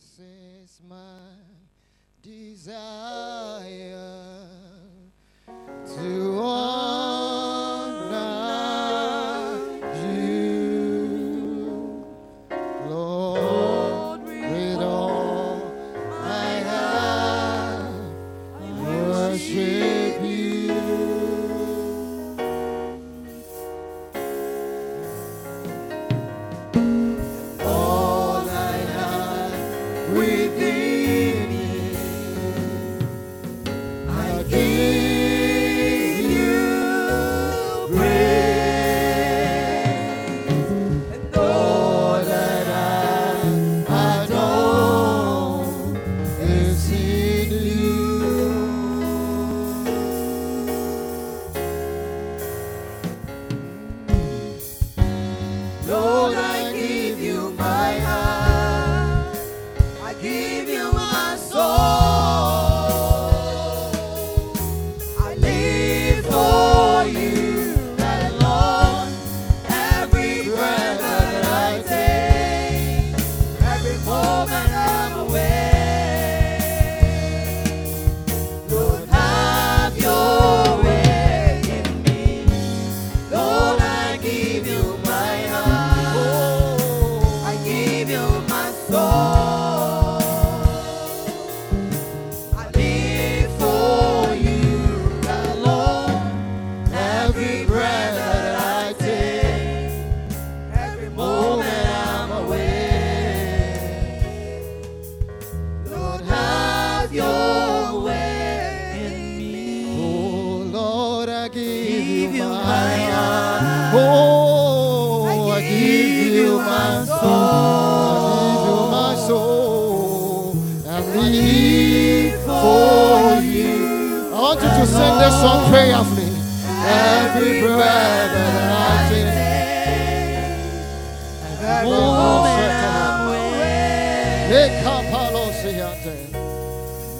This is my desire to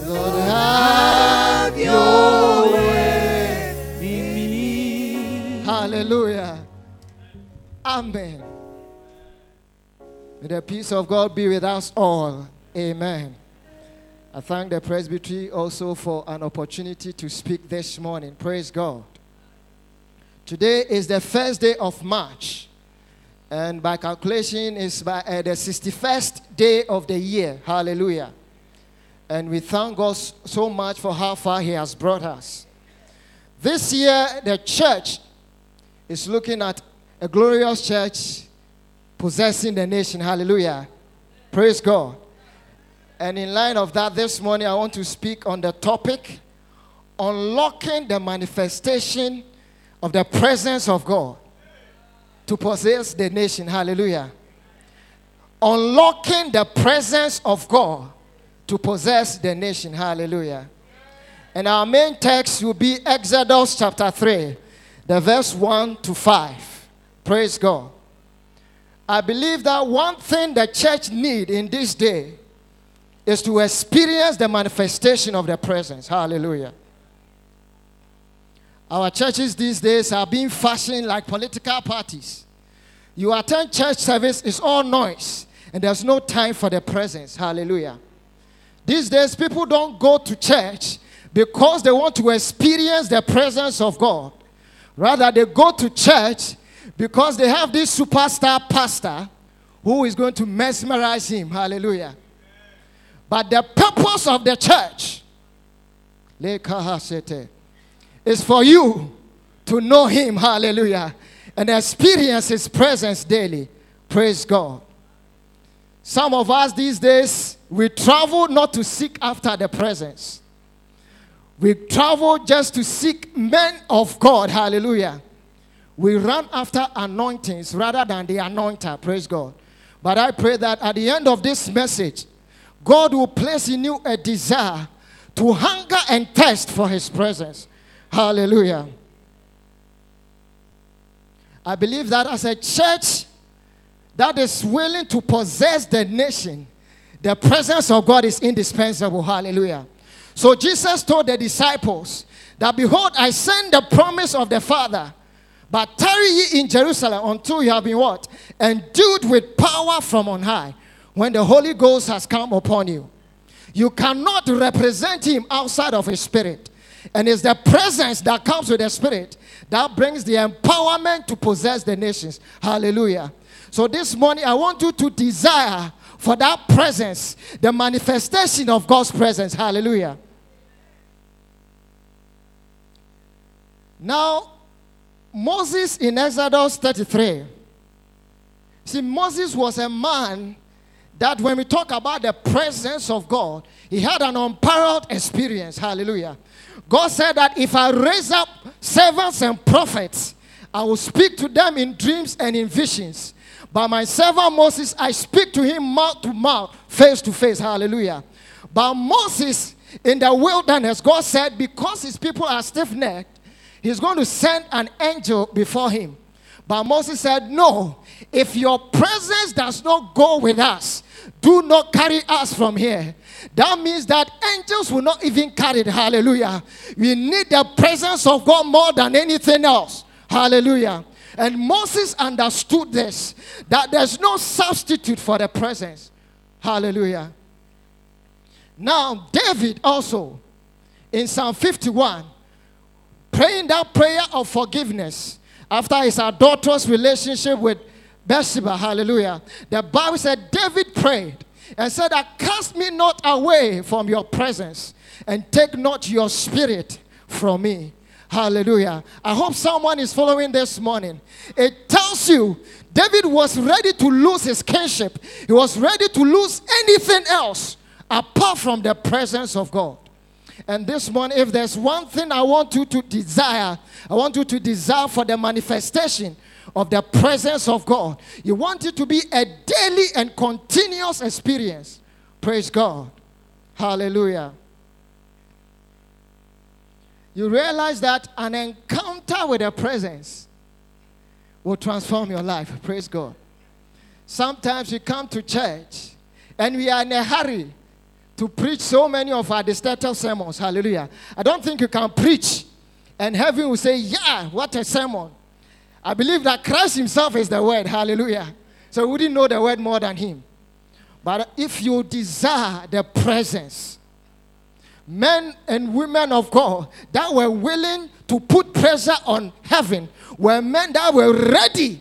Lord, have. Hallelujah. Amen. May the peace of God be with us all. Amen. I thank the presbytery also for an opportunity to speak this morning. Praise God. Today is the first day of March, and by calculation is by uh, the 61st day of the year. Hallelujah. And we thank God so much for how far He has brought us. This year, the church is looking at a glorious church possessing the nation. Hallelujah. Praise God. And in line of that, this morning I want to speak on the topic unlocking the manifestation of the presence of God to possess the nation. Hallelujah. Unlocking the presence of God to possess the nation. Hallelujah. And our main text will be Exodus chapter 3, the verse 1 to 5. Praise God. I believe that one thing the church need in this day is to experience the manifestation of the presence. Hallelujah. Our churches these days are being fashioned like political parties. You attend church service, it's all noise, and there's no time for the presence. Hallelujah. These days, people don't go to church because they want to experience the presence of God. Rather, they go to church because they have this superstar pastor who is going to mesmerize him. Hallelujah. But the purpose of the church is for you to know him. Hallelujah. And experience his presence daily. Praise God. Some of us these days, we travel not to seek after the presence. We travel just to seek men of God. Hallelujah. We run after anointings rather than the anointer. Praise God. But I pray that at the end of this message, God will place in you a desire to hunger and thirst for his presence. Hallelujah. I believe that as a church that is willing to possess the nation, the presence of God is indispensable. Hallelujah. So Jesus told the disciples that, Behold, I send the promise of the Father, but tarry ye in Jerusalem until you have been what? Endued with power from on high. when the Holy Ghost has come upon you. You cannot represent him outside of his spirit. And it's the presence that comes with the spirit that brings the empowerment to possess the nations. Hallelujah. So this morning, I want you to desire for that presence, the manifestation of God's presence. Hallelujah. Now, Moses in Exodus 33. See, Moses was a man that when we talk about the presence of God, he had an unparalleled experience. Hallelujah. God said that if I raise up servants and prophets, I will speak to them in dreams and in visions. By my servant Moses, I speak to him mouth to mouth, face to face. Hallelujah. But Moses in the wilderness, God said, because his people are stiff necked, he's going to send an angel before him. But Moses said, No, if your presence does not go with us, do not carry us from here. That means that angels will not even carry it. Hallelujah. We need the presence of God more than anything else. Hallelujah. And Moses understood this that there's no substitute for the presence. Hallelujah. Now, David also in Psalm 51, praying that prayer of forgiveness after his adulterous relationship with Bathsheba. Hallelujah. The Bible said David prayed and said, cast me not away from your presence and take not your spirit from me. Hallelujah. I hope someone is following this morning. It tells you David was ready to lose his kinship, he was ready to lose anything else apart from the presence of God. And this morning, if there's one thing I want you to desire, I want you to desire for the manifestation of the presence of God. You want it to be a daily and continuous experience. Praise God. Hallelujah you realize that an encounter with a presence will transform your life. Praise God. Sometimes we come to church and we are in a hurry to preach so many of our distorted sermons. Hallelujah. I don't think you can preach and heaven will say, Yeah, what a sermon. I believe that Christ Himself is the word. Hallelujah. So we didn't know the word more than Him. But if you desire the presence, men and women of God that were willing to put pressure on heaven were men that were ready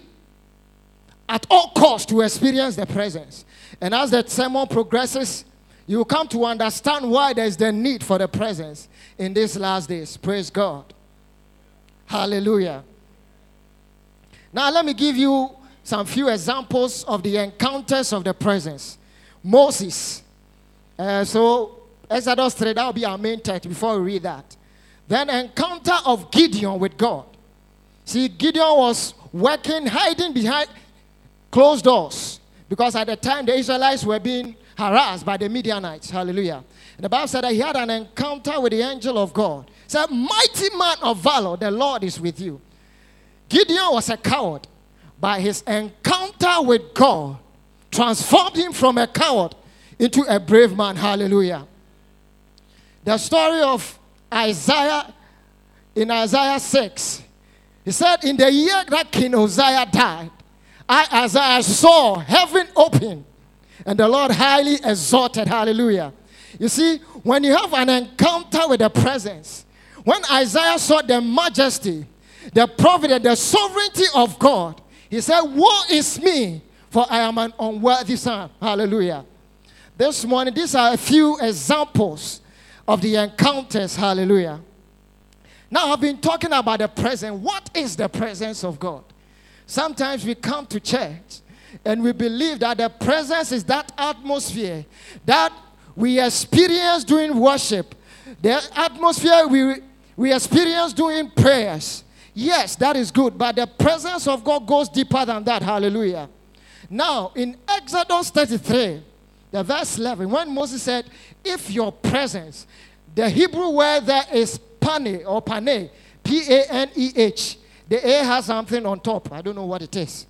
at all costs to experience the presence. And as the sermon progresses, you come to understand why there's the need for the presence in these last days. Praise God. Hallelujah. Now, let me give you some few examples of the encounters of the presence. Moses. Uh, so, Exodus 3, that will be our main text before we read that. Then, encounter of Gideon with God. See, Gideon was working, hiding behind closed doors because at the time the Israelites were being harassed by the Midianites. Hallelujah. And the Bible said that he had an encounter with the angel of God. Said, Mighty man of valor, the Lord is with you. Gideon was a coward, but his encounter with God transformed him from a coward into a brave man. Hallelujah. The story of Isaiah in Isaiah 6. He said, In the year that King Uzziah died, I, Isaiah, saw heaven open and the Lord highly exalted. Hallelujah. You see, when you have an encounter with the presence, when Isaiah saw the majesty, the providence, the sovereignty of God, he said, Woe is me, for I am an unworthy son. Hallelujah. This morning, these are a few examples of the encounters. Hallelujah. Now, I've been talking about the presence. What is the presence of God? Sometimes we come to church and we believe that the presence is that atmosphere that we experience during worship, the atmosphere we, we experience during prayers. Yes, that is good, but the presence of God goes deeper than that. Hallelujah. Now, in Exodus 33, the verse 11, when Moses said, If your presence, the Hebrew word there is pane or pane, P A N E H. The A has something on top. I don't know what it is.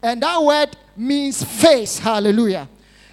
And that word means face. Hallelujah.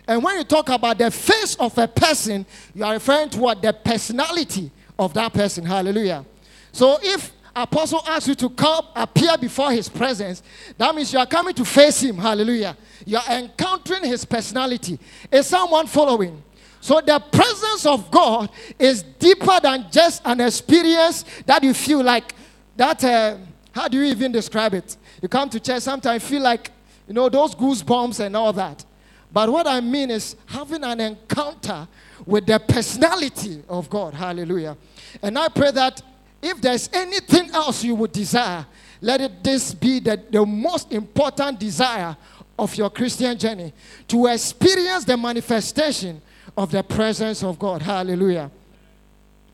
And when you talk about the face of a person, you are referring to what? The personality of that person. Hallelujah. So if apostle asks you to come appear before his presence, that means you are coming to face him. Hallelujah. You are encountering his personality. Is someone following? So the presence of God is deeper than just an experience that you feel like that. Uh, how do you even describe it? You come to church, sometimes feel like you know those goosebumps and all that. But what I mean is having an encounter with the personality of God. Hallelujah. And I pray that if there's anything else you would desire, let it this be the, the most important desire of your Christian journey to experience the manifestation of the presence of God. Hallelujah.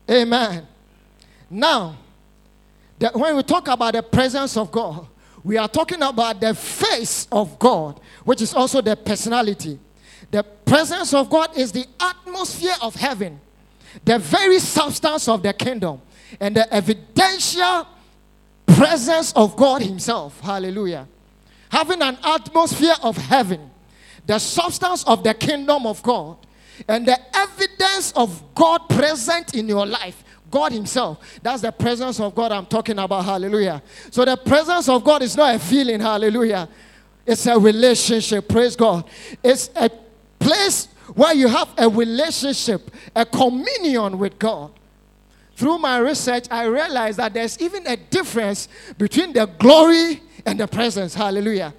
Amen. Now, the, when we talk about the presence of God, we are talking about the face of God, which is also the personality. The presence of God is the atmosphere of heaven, the very substance of the kingdom, and the evidential presence of God Himself. Hallelujah. Having an atmosphere of heaven, the substance of the kingdom of God, and the evidence of God present in your life. God Himself. That's the presence of God I'm talking about. Hallelujah. So the presence of God is not a feeling. Hallelujah. It's a relationship. Praise God. It's a place where you have a relationship, a communion with God. Through my research, I realized that there's even a difference between the glory and the presence. Hallelujah.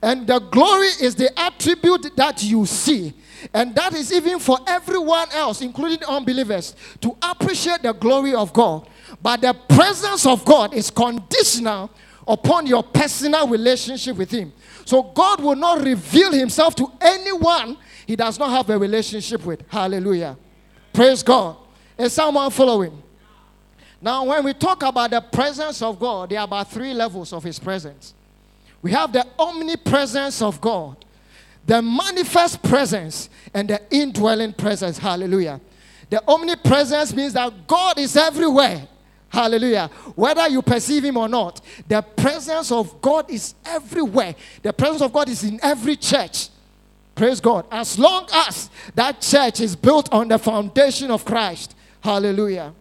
And the glory is the attribute that you see. And that is even for everyone else, including unbelievers, to appreciate the glory of God. But the presence of God is conditional upon your personal relationship with Him. So God will not reveal Himself to anyone He does not have a relationship with. Hallelujah. Praise God. Is someone following? Now, when we talk about the presence of God, there are about three levels of His presence. We have the omnipresence of God the manifest presence and the indwelling presence. Hallelujah. The omnipresence means that God is everywhere. Hallelujah. Whether you perceive Him or not, the presence of God is everywhere. The presence of God is in every church. Praise God. As long as that church is built on the foundation of Christ. Hallelujah.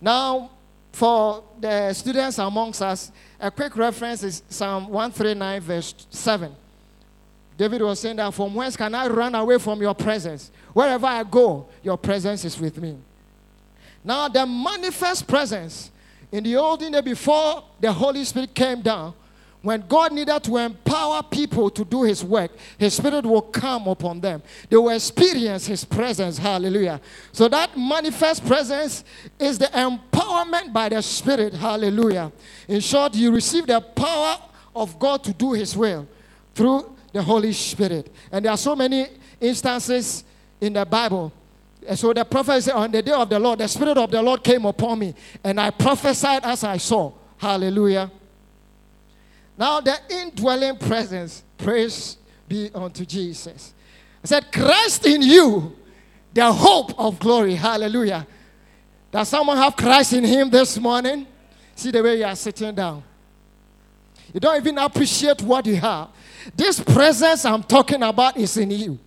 Now, for the students amongst us, a quick reference is Psalm 139, verse 7. David was saying that, From whence can I run away from your presence? Wherever I go, your presence is with me. Now, the manifest presence in the olden day before the Holy Spirit came down, when God needed to empower people to do His work, His Spirit will come upon them. They will experience His presence. Hallelujah. So, that manifest presence is the empowerment by the Spirit. Hallelujah. In short, you receive the power of God to do His will through the Holy Spirit. And there are so many instances in the Bible. So the prophet said, On the day of the Lord, the Spirit of the Lord came upon me, and I prophesied as I saw. Hallelujah. Now, the indwelling presence, praise be unto Jesus. I said, Christ in you, the hope of glory. Hallelujah. Does someone have Christ in him this morning? See the way you are sitting down. You don't even appreciate what you have. This presence I'm talking about is in you.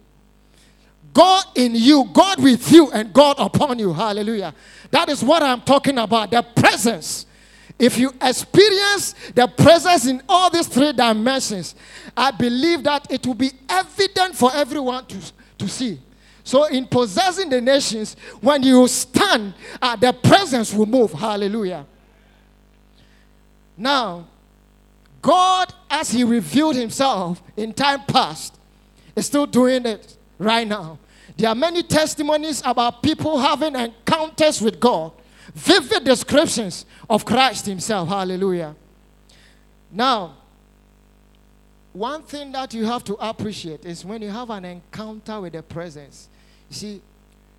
God in you, God with you, and God upon you. Hallelujah. That is what I'm talking about. The presence. If you experience the presence in all these three dimensions, I believe that it will be evident for everyone to, to see. So, in possessing the nations, when you stand, uh, the presence will move. Hallelujah. Now, God, as He revealed Himself in time past, is still doing it right now. There are many testimonies about people having encounters with God, vivid descriptions of Christ Himself. Hallelujah. Now, one thing that you have to appreciate is when you have an encounter with the presence. You see,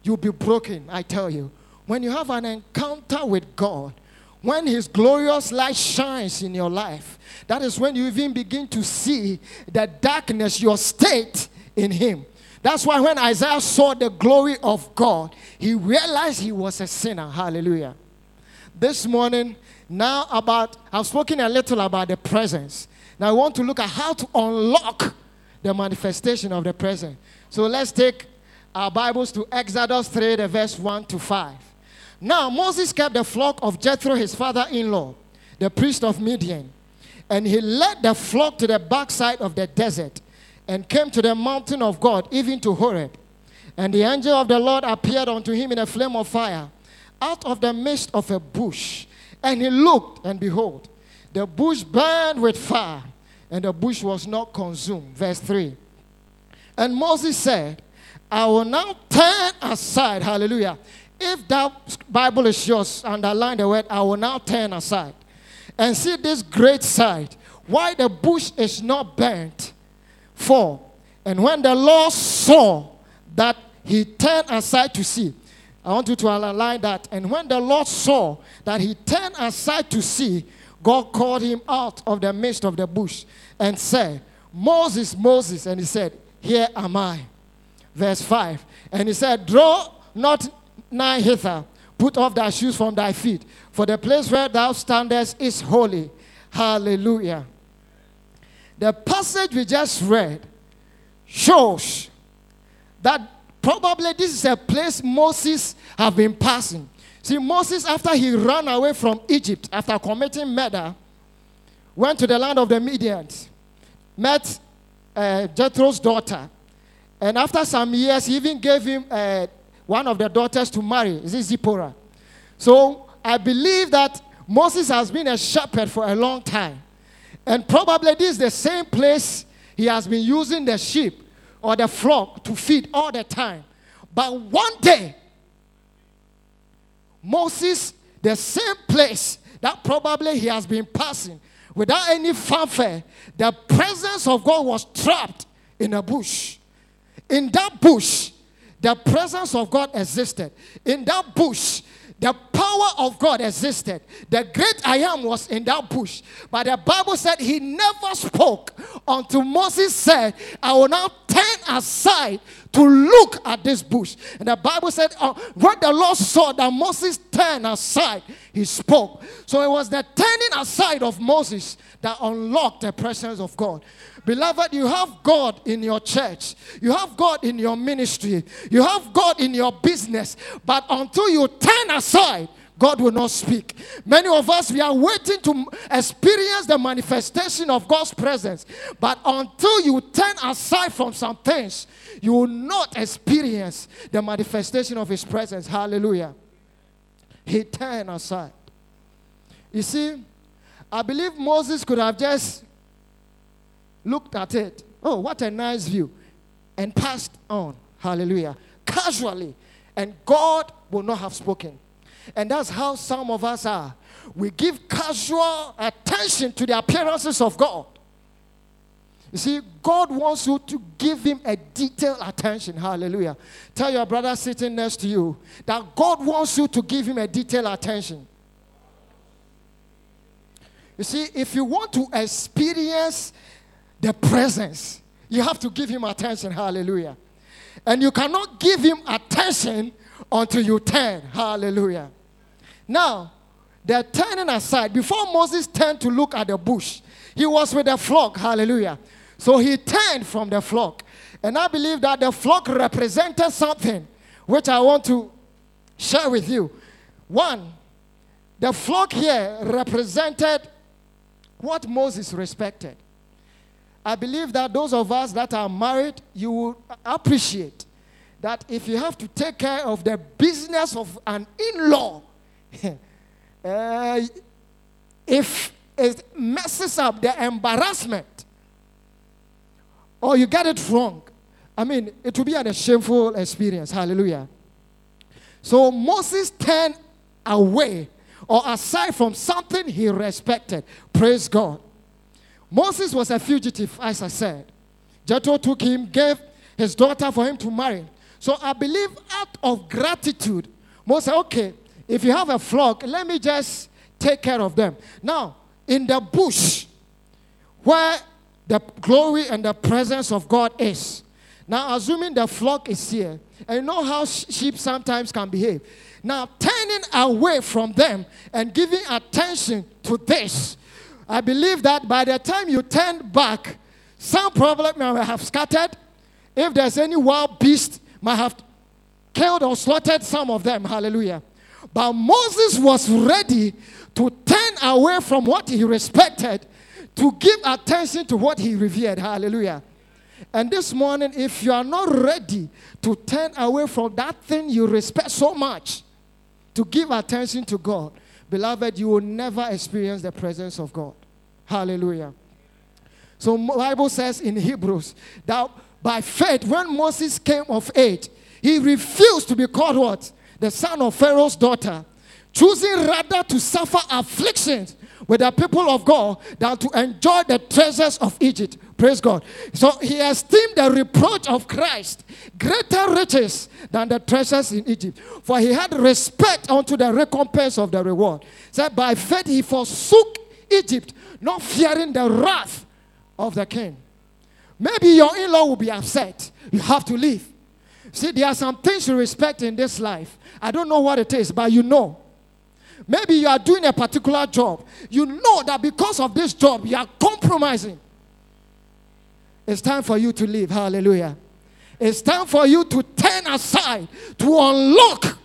you'll be broken, I tell you. When you have an encounter with God, when His glorious light shines in your life, that is when you even begin to see the darkness, your state in Him. That's why when Isaiah saw the glory of God, he realized he was a sinner. Hallelujah. This morning, now about, I've spoken a little about the presence. Now I want to look at how to unlock the manifestation of the presence. So let's take our Bibles to Exodus 3, the verse 1 to 5. Now Moses kept the flock of Jethro, his father in law, the priest of Midian. And he led the flock to the backside of the desert and came to the mountain of God, even to Horeb. And the angel of the Lord appeared unto him in a flame of fire out of the midst of a bush. And he looked, and behold, the bush burned with fire, and the bush was not consumed. Verse 3. And Moses said, I will now turn aside. Hallelujah. If that Bible is yours, underline the word, I will now turn aside and see this great sight, why the bush is not burnt. For, and when the Lord saw that he turned aside to see, I want you to underline that. And when the Lord saw that he turned aside to see, God called him out of the midst of the bush and said, Moses, Moses. And he said, Here am I. Verse 5. And he said, Draw not nigh hither, put off thy shoes from thy feet, for the place where thou standest is holy. Hallelujah. The passage we just read shows that probably this is a place Moses have been passing. See, Moses, after he ran away from Egypt, after committing murder, went to the land of the Midians, met uh, Jethro's daughter, and after some years, he even gave him uh, one of the daughters to marry. Is Zipporah? So I believe that Moses has been a shepherd for a long time. And probably this is the same place he has been using the sheep or the flock to feed all the time. But one day, Moses, the same place that probably he has been passing without any fanfare, the presence of God was trapped in a bush. In that bush, the presence of God existed. In that bush, the power of God existed. The great I am was in that bush. But the Bible said he never spoke until Moses said, I will now turn aside to look at this bush. And the Bible said, uh, the Lord saw that Moses turned aside, he spoke. So it was the turning aside of Moses that unlocked the presence of God. Beloved, you have God in your church, you have God in your ministry, you have God in your business, but until you turn aside, God will not speak. Many of us, we are waiting to experience the manifestation of God's presence. But until you turn aside from some things, you will not experience the manifestation of His presence. Hallelujah. He turned aside. You see, I believe Moses could have just looked at it. Oh, what a nice view. And passed on. Hallelujah. Casually. And God will not have spoken. And that's how some of us are. We give casual attention to the appearances of God. You see, God wants you to give Him a detailed attention. Hallelujah. Tell your brother sitting next to you that God wants you to give Him a detailed attention. You see, if you want to experience the presence. You have to give him attention. Hallelujah. And you cannot give him attention until you turn. Hallelujah. Now, they're turning aside. Before Moses turned to look at the bush, he was with the flock. Hallelujah. So he turned from the flock. And I believe that the flock represented something which I want to share with you. One, the flock here represented what Moses respected. I believe that those of us that are married, you will appreciate that if you have to take care of the business of an in law, uh, if it messes up the embarrassment or you get it wrong, I mean, it will be a shameful experience. Hallelujah. So Moses turned away or aside from something he respected. Praise God. Moses was a fugitive, as I said. Jethro took him, gave his daughter for him to marry. So I believe out of gratitude, Moses said, okay, if you have a flock, let me just take care of them. Now, in the bush, where the glory and the presence of God is. Now, assuming the flock is here, and you know how sheep sometimes can behave. Now, turning away from them and giving attention to this I believe that by the time you turn back, some problem may have scattered. If there's any wild beast, might have killed or slaughtered some of them. Hallelujah. But Moses was ready to turn away from what he respected to give attention to what he revered. Hallelujah. And this morning, if you are not ready to turn away from that thing you respect so much to give attention to God, beloved, you will never experience the presence of God. Hallelujah. So Bible says in Hebrews that by faith, when Moses came of age, he refused to be called what? The son of Pharaoh's daughter, choosing rather to suffer afflictions with the people of God than to enjoy the treasures of Egypt. Praise God. So he esteemed the reproach of Christ greater riches than the treasures in Egypt. For he had respect unto the recompense of the reward. Said, by faith he forsook Egypt, not fearing the wrath of the king. Maybe your in law will be upset. You have to leave. See, there are some things you respect in this life. I don't know what it is, but you know. Maybe you are doing a particular job. You know that because of this job, you are compromising. It's time for you to leave. Hallelujah. It's time for you to turn aside to unlock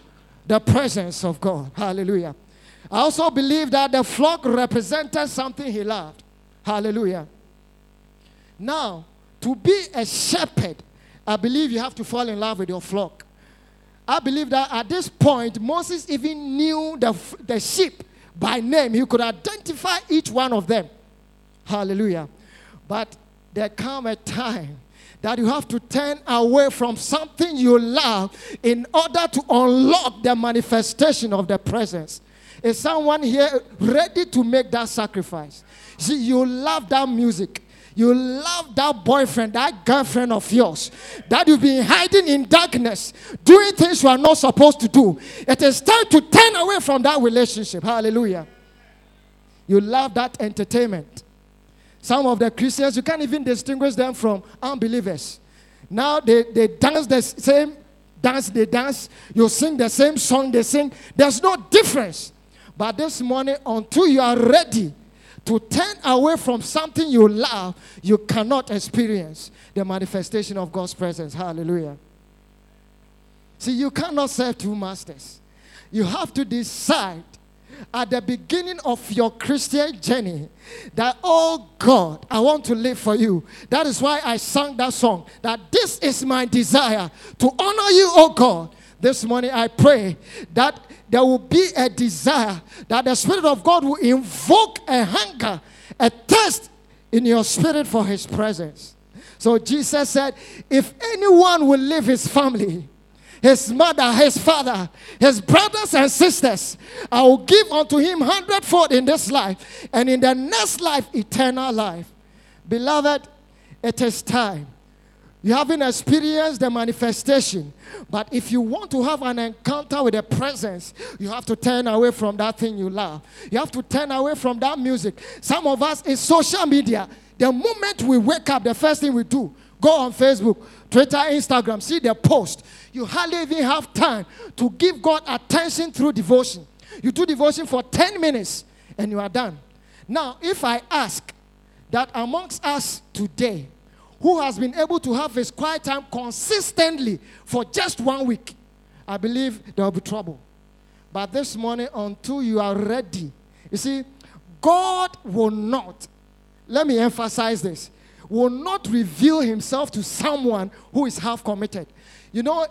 the presence of God. Hallelujah. I also believe that the flock represented something he loved. Hallelujah. Now, to be a shepherd, I believe you have to fall in love with your flock. I believe that at this point, Moses even knew the, the sheep by name. He could identify each one of them. Hallelujah. But there come a time that you have to turn away from something you love in order to unlock the manifestation of the presence. Is someone here ready to make that sacrifice? See, you love that music. You love that boyfriend, that girlfriend of yours, that you've been hiding in darkness, doing things you are not supposed to do. It is time to turn away from that relationship. Hallelujah. You love that entertainment. Some of the Christians, you can't even distinguish them from unbelievers. Now they, they dance the same dance, they dance. You sing the same song they sing. There's no difference. But this morning, until you are ready to turn away from something you love, you cannot experience the manifestation of God's presence. Hallelujah. See, you cannot serve two masters. You have to decide at the beginning of your Christian journey that, oh God, I want to live for you. That is why I sang that song. That this is my desire to honor you, oh God. This morning I pray that there will be a desire that the Spirit of God will invoke a hunger, a thirst in your spirit for His presence. So Jesus said, If anyone will leave his family, his mother, his father, his brothers and sisters, I will give unto him hundredfold in this life, and in the next life, eternal life. Beloved, it is time you haven't experienced the manifestation. But if you want to have an encounter with the presence, you have to turn away from that thing you love. You have to turn away from that music. Some of us is social media. The moment we wake up, the first thing we do, go on Facebook, Twitter, Instagram, see the post. You hardly even have time to give God attention through devotion. You do devotion for 10 minutes and you are done. Now, if I ask that amongst us today, who has been able to have his quiet time consistently for just one week, I believe there will be trouble. But this morning, until you are ready, you see, God will not, let me emphasize this, will not reveal himself to someone who is half committed. You know,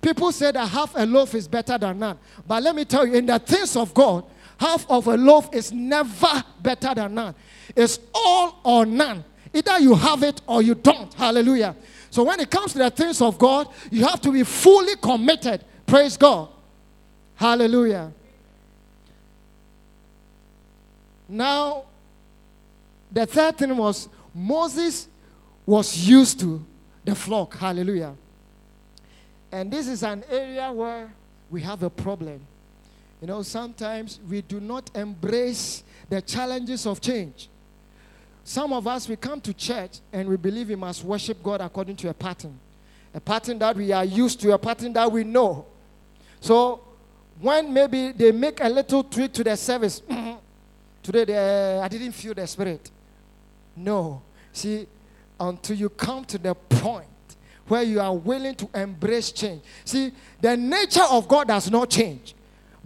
people say that half a loaf is better than none. But let me tell you, in the things of God, half of a loaf is never better than none. It's all or none. Either you have it or you don't. Hallelujah. So when it comes to the things of God, you have to be fully committed. Praise God. Hallelujah. Now, the third thing was Moses was used to the flock. Hallelujah. And this is an area where we have a problem. You know, sometimes we do not embrace the challenges of change. Some of us, we come to church and we believe we must worship God according to a pattern. A pattern that we are used to, a pattern that we know. So, when maybe they make a little tweak to their service, today they, I didn't feel the spirit. No. See, until you come to the point where you are willing to embrace change. See, the nature of God does not change,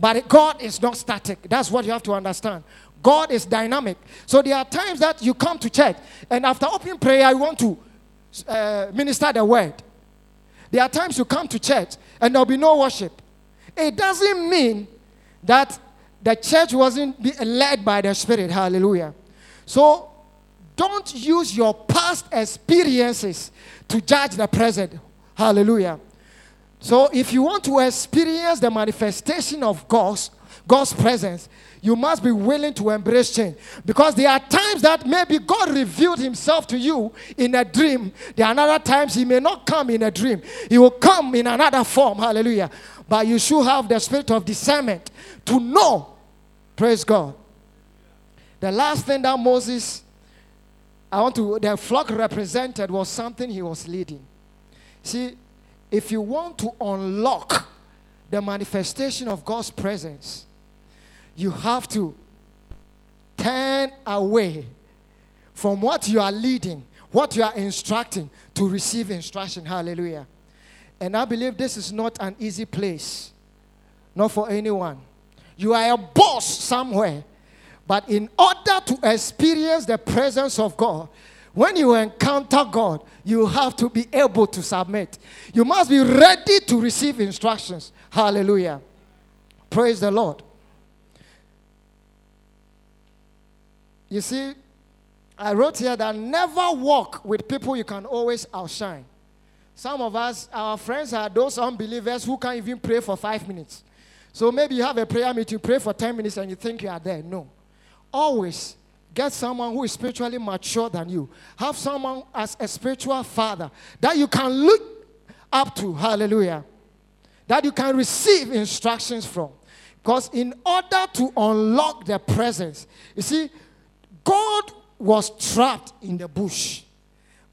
But God is not static. That's what you have to understand. God is dynamic. So there are times that you come to church, and after opening prayer, you want to uh, minister the word. There are times you come to church, and there'll be no worship. It doesn't mean that the church wasn't led by the Spirit. Hallelujah. So don't use your past experiences to judge the present. Hallelujah. So if you want to experience the manifestation of God's God's presence, you must be willing to embrace change. Because there are times that maybe God revealed himself to you in a dream. There are other times he may not come in a dream. He will come in another form. Hallelujah. But you should have the spirit of discernment to know. Praise God. The last thing that Moses, I want to, the flock represented was something he was leading. See, if you want to unlock the manifestation of God's presence, you have to turn away from what you are leading, what you are instructing, to receive instruction. Hallelujah. And I believe this is not an easy place, not for anyone. You are a boss somewhere, but in order to experience the presence of God, when you encounter God, you have to be able to submit. You must be ready to receive instructions. Hallelujah. Praise the Lord. You see, I wrote here that never walk with people you can always outshine. Some of us, our friends are those unbelievers who can't even pray for five minutes. So maybe you have a prayer meeting, pray for 10 minutes, and you think you are there. No. Always get someone who is spiritually mature than you. Have someone as a spiritual father that you can look up to. Hallelujah. That you can receive instructions from. Because in order to unlock the presence, you see, God was trapped in the bush.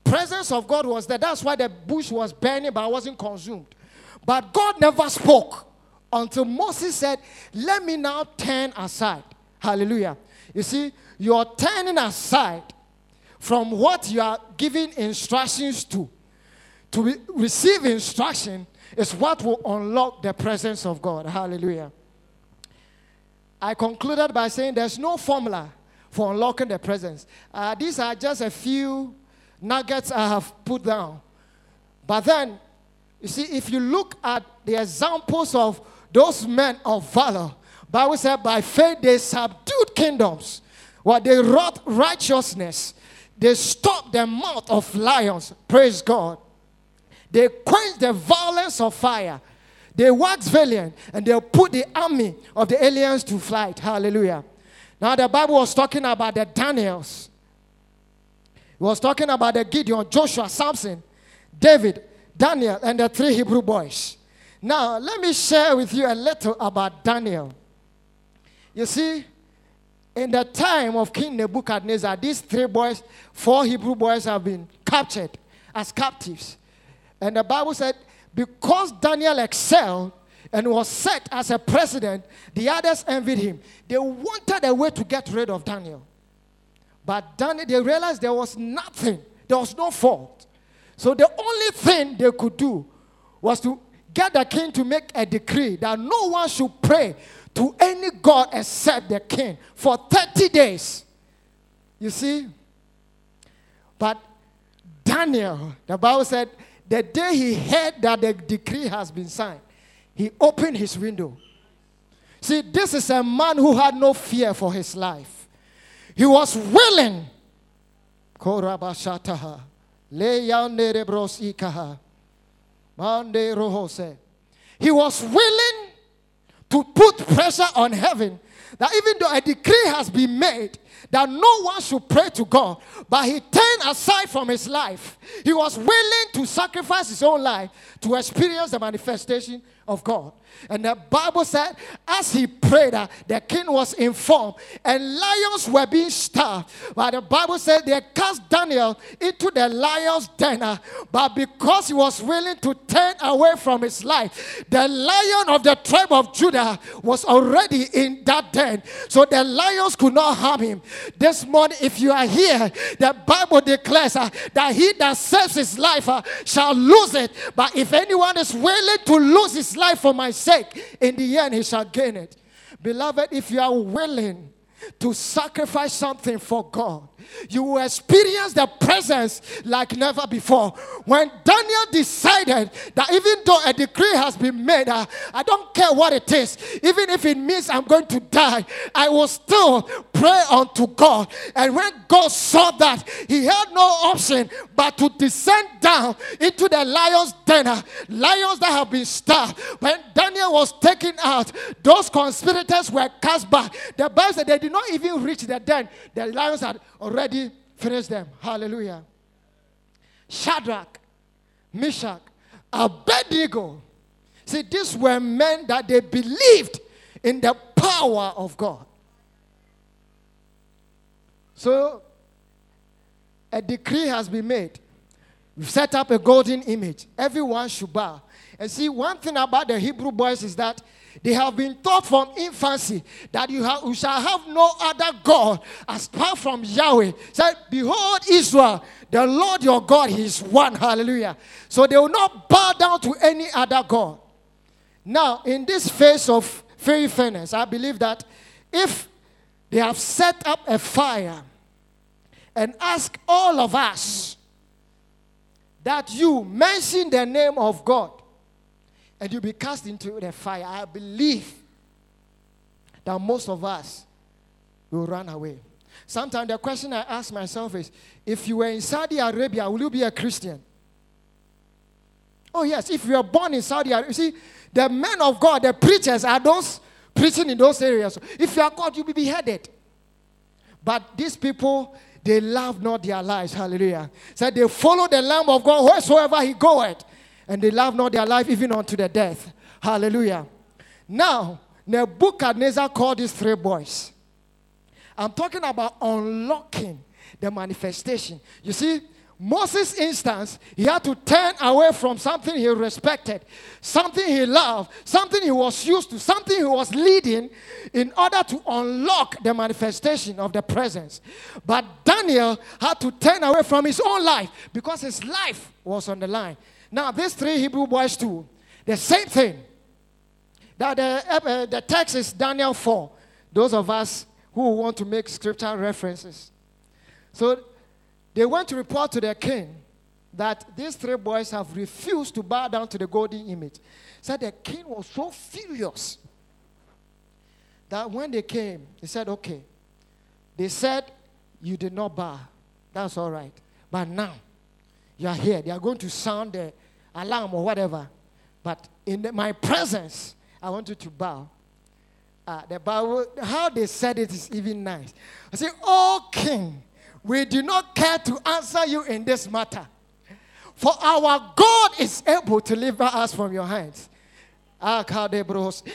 Presence of God was there. That's why the bush was burning but wasn't consumed. But God never spoke until Moses said, Let me now turn aside. Hallelujah. You see, you're turning aside from what you are giving instructions to. To re- receive instruction is what will unlock the presence of God. Hallelujah. I concluded by saying there's no formula for unlocking the presence. Uh, these are just a few nuggets I have put down. But then, you see, if you look at the examples of those men of valor, Bible said by faith they subdued kingdoms. Well, they wrought righteousness. They stopped the mouth of lions. Praise God. They quenched the violence of fire. They waxed valiant and they put the army of the aliens to flight. Hallelujah. Now, the Bible was talking about the Daniels. It was talking about the Gideon, Joshua, Samson, David, Daniel, and the three Hebrew boys. Now, let me share with you a little about Daniel. You see, in the time of King Nebuchadnezzar, these three boys, four Hebrew boys, have been captured as captives. And the Bible said, because Daniel excelled, and was set as a president, the others envied him. They wanted a way to get rid of Daniel. But Daniel, they realized there was nothing, there was no fault. So the only thing they could do was to get the king to make a decree that no one should pray to any god except the king for 30 days. You see? But Daniel, the Bible said, the day he heard that the decree has been signed, he opened his window. See, this is a man who had no fear for his life. He was willing. He was willing to put pressure on heaven that even though a decree has been made that no one should pray to God, but he turned aside from his life. He was willing to sacrifice his own life to experience the manifestation of God. And the Bible said, as he prayed, uh, the king was informed, and lions were being starved. But the Bible said they cast Daniel into the lion's den. Uh, but because he was willing to turn away from his life, the lion of the tribe of Judah was already in that den. So the lions could not harm him. This morning, if you are here, the Bible declares uh, that he that saves his life uh, shall lose it. But if anyone is willing to lose his life for my sake, in the end he shall gain it. Beloved, if you are willing to sacrifice something for God, you will experience the presence like never before. When Daniel decided that even though a decree has been made, uh, I don't care what it is, even if it means I'm going to die, I will still pray unto God. And when God saw that, he had no option but to descend down into the lion's den, uh, lions that have been starved. When Daniel was taken out, those conspirators were cast back. The Bible said they did not even reach the den. The lions had already finished them. Hallelujah. Shadrach, Meshach, Abednego. See, these were men that they believed in the power of God. So, a decree has been made. We've set up a golden image. Everyone should bow. And see, one thing about the Hebrew boys is that they have been taught from infancy that you, have, you shall have no other God apart from Yahweh. Said, Behold, Israel, the Lord your God, He is one. Hallelujah. So they will not bow down to any other God. Now, in this phase of very fairness, I believe that if they have set up a fire and ask all of us that you mention the name of God and you'll be cast into the fire, I believe that most of us will run away. Sometimes the question I ask myself is if you were in Saudi Arabia, will you be a Christian? Oh, yes. If you are born in Saudi Arabia, you see, the men of God, the preachers, are those preaching in those areas. If you are God, you'll be beheaded. But these people, they love not their lives. Hallelujah. Said so they follow the Lamb of God wheresoever he goeth and they love not their life even unto the death. Hallelujah. Now, Nebuchadnezzar called these three boys. I'm talking about unlocking the manifestation. You see, Moses' instance, he had to turn away from something he respected, something he loved, something he was used to, something he was leading in order to unlock the manifestation of the presence. But Daniel had to turn away from his own life because his life was on the line. Now, these three Hebrew boys, too, the same thing. That the, uh, the text is Daniel 4. Those of us who want to make scripture references. So they went to report to their king that these three boys have refused to bow down to the golden image. Said the king was so furious that when they came, he said, Okay. They said, You did not bow. That's all right. But now, you are here. They are going to sound the alarm or whatever. But in the, my presence, I want you to bow. Uh, the Bible, how they said it is even nice. I say, Oh King, we do not care to answer you in this matter. For our God is able to deliver us from your hands. Ah,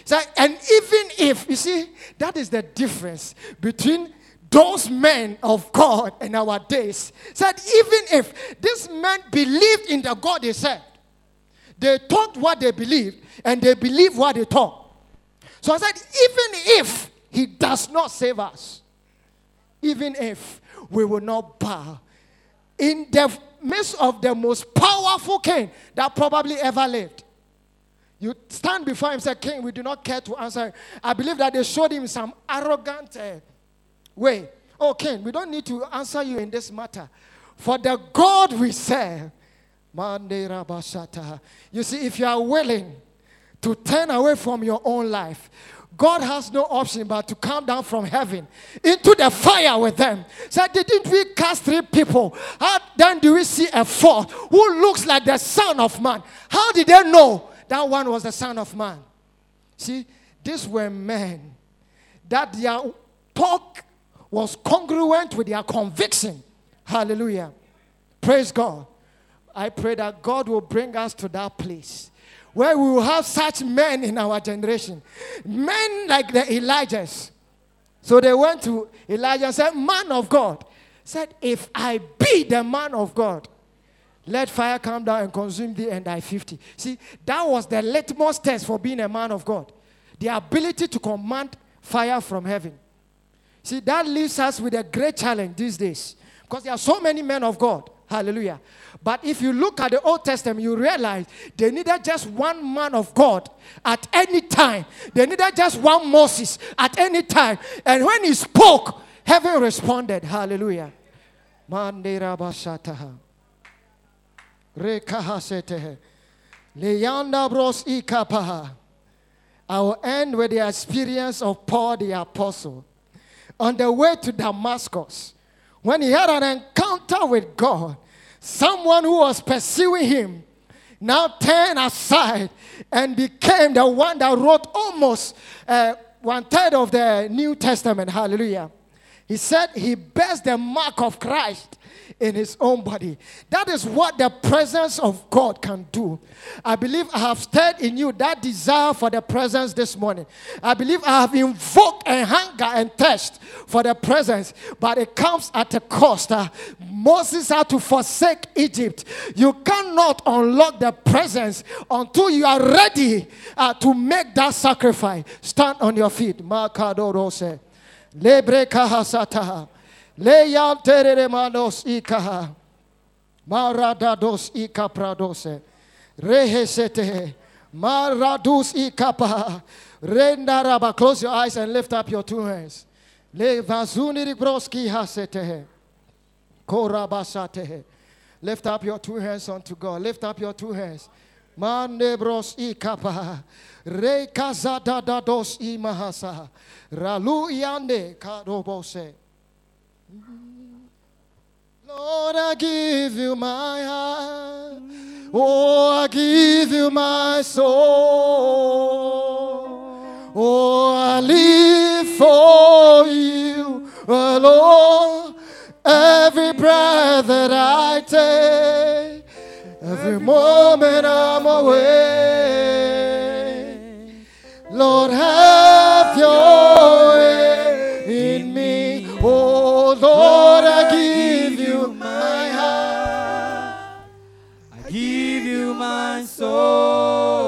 so, and even if, you see, that is the difference between those men of God in our days said, even if these men believed in the God they said, they taught what they believed and they believe what they taught. So I said, even if he does not save us, even if we will not bow in the midst of the most powerful king that probably ever lived. You stand before him and say, King, we do not care to answer. I believe that they showed him some arrogant uh, way. Oh, King, we don't need to answer you in this matter. For the God we serve, you see, if you are willing to turn away from your own life, God has no option but to come down from heaven into the fire with them. So didn't we cast three people? How then do we see a fourth who looks like the son of man? How did they know that one was the son of man? See, these were men that their talk was congruent with their conviction. Hallelujah. Praise God. I pray that God will bring us to that place where we will have such men in our generation. Men like the Elijahs. So they went to Elijah and said, Man of God, said, If I be the man of God, let fire come down and consume thee and thy 50. See, that was the litmus test for being a man of God. The ability to command fire from heaven. See, that leaves us with a great challenge these days because there are so many men of God. Hallelujah. But if you look at the Old Testament, you realize they needed just one man of God at any time. They needed just one Moses at any time. And when he spoke, heaven responded. Hallelujah. I will end with the experience of Paul the apostle. On the way to Damascus, when he had an encounter with God, someone who was pursuing him now turned aside and became the one that wrote almost uh, one third of the New Testament. Hallelujah. He said he bears the mark of Christ in his own body. That is what the presence of God can do. I believe I have stirred in you that desire for the presence this morning. I believe I have invoked a hunger and thirst for the presence, but it comes at a cost. Uh, Moses had to forsake Egypt. You cannot unlock the presence until you are ready uh, to make that sacrifice. Stand on your feet. Lebre kahasata. Leyan terere manos ikaha. Maradados ikapradose. Rehesete. Maradus ikapa. Rendaraba. Close your eyes and lift up your two hands. Le vazuni broski hasete. Korabasate. Lift up your two hands unto God. Lift up your two hands. Mandebros ikapa. Re kazada dados imahasa. Ralu yande kadobose. Lord, I give you my heart. Oh, I give you my soul. Oh, I live for you alone. Every breath that I take, every moment I'm away. Lord, have your soul.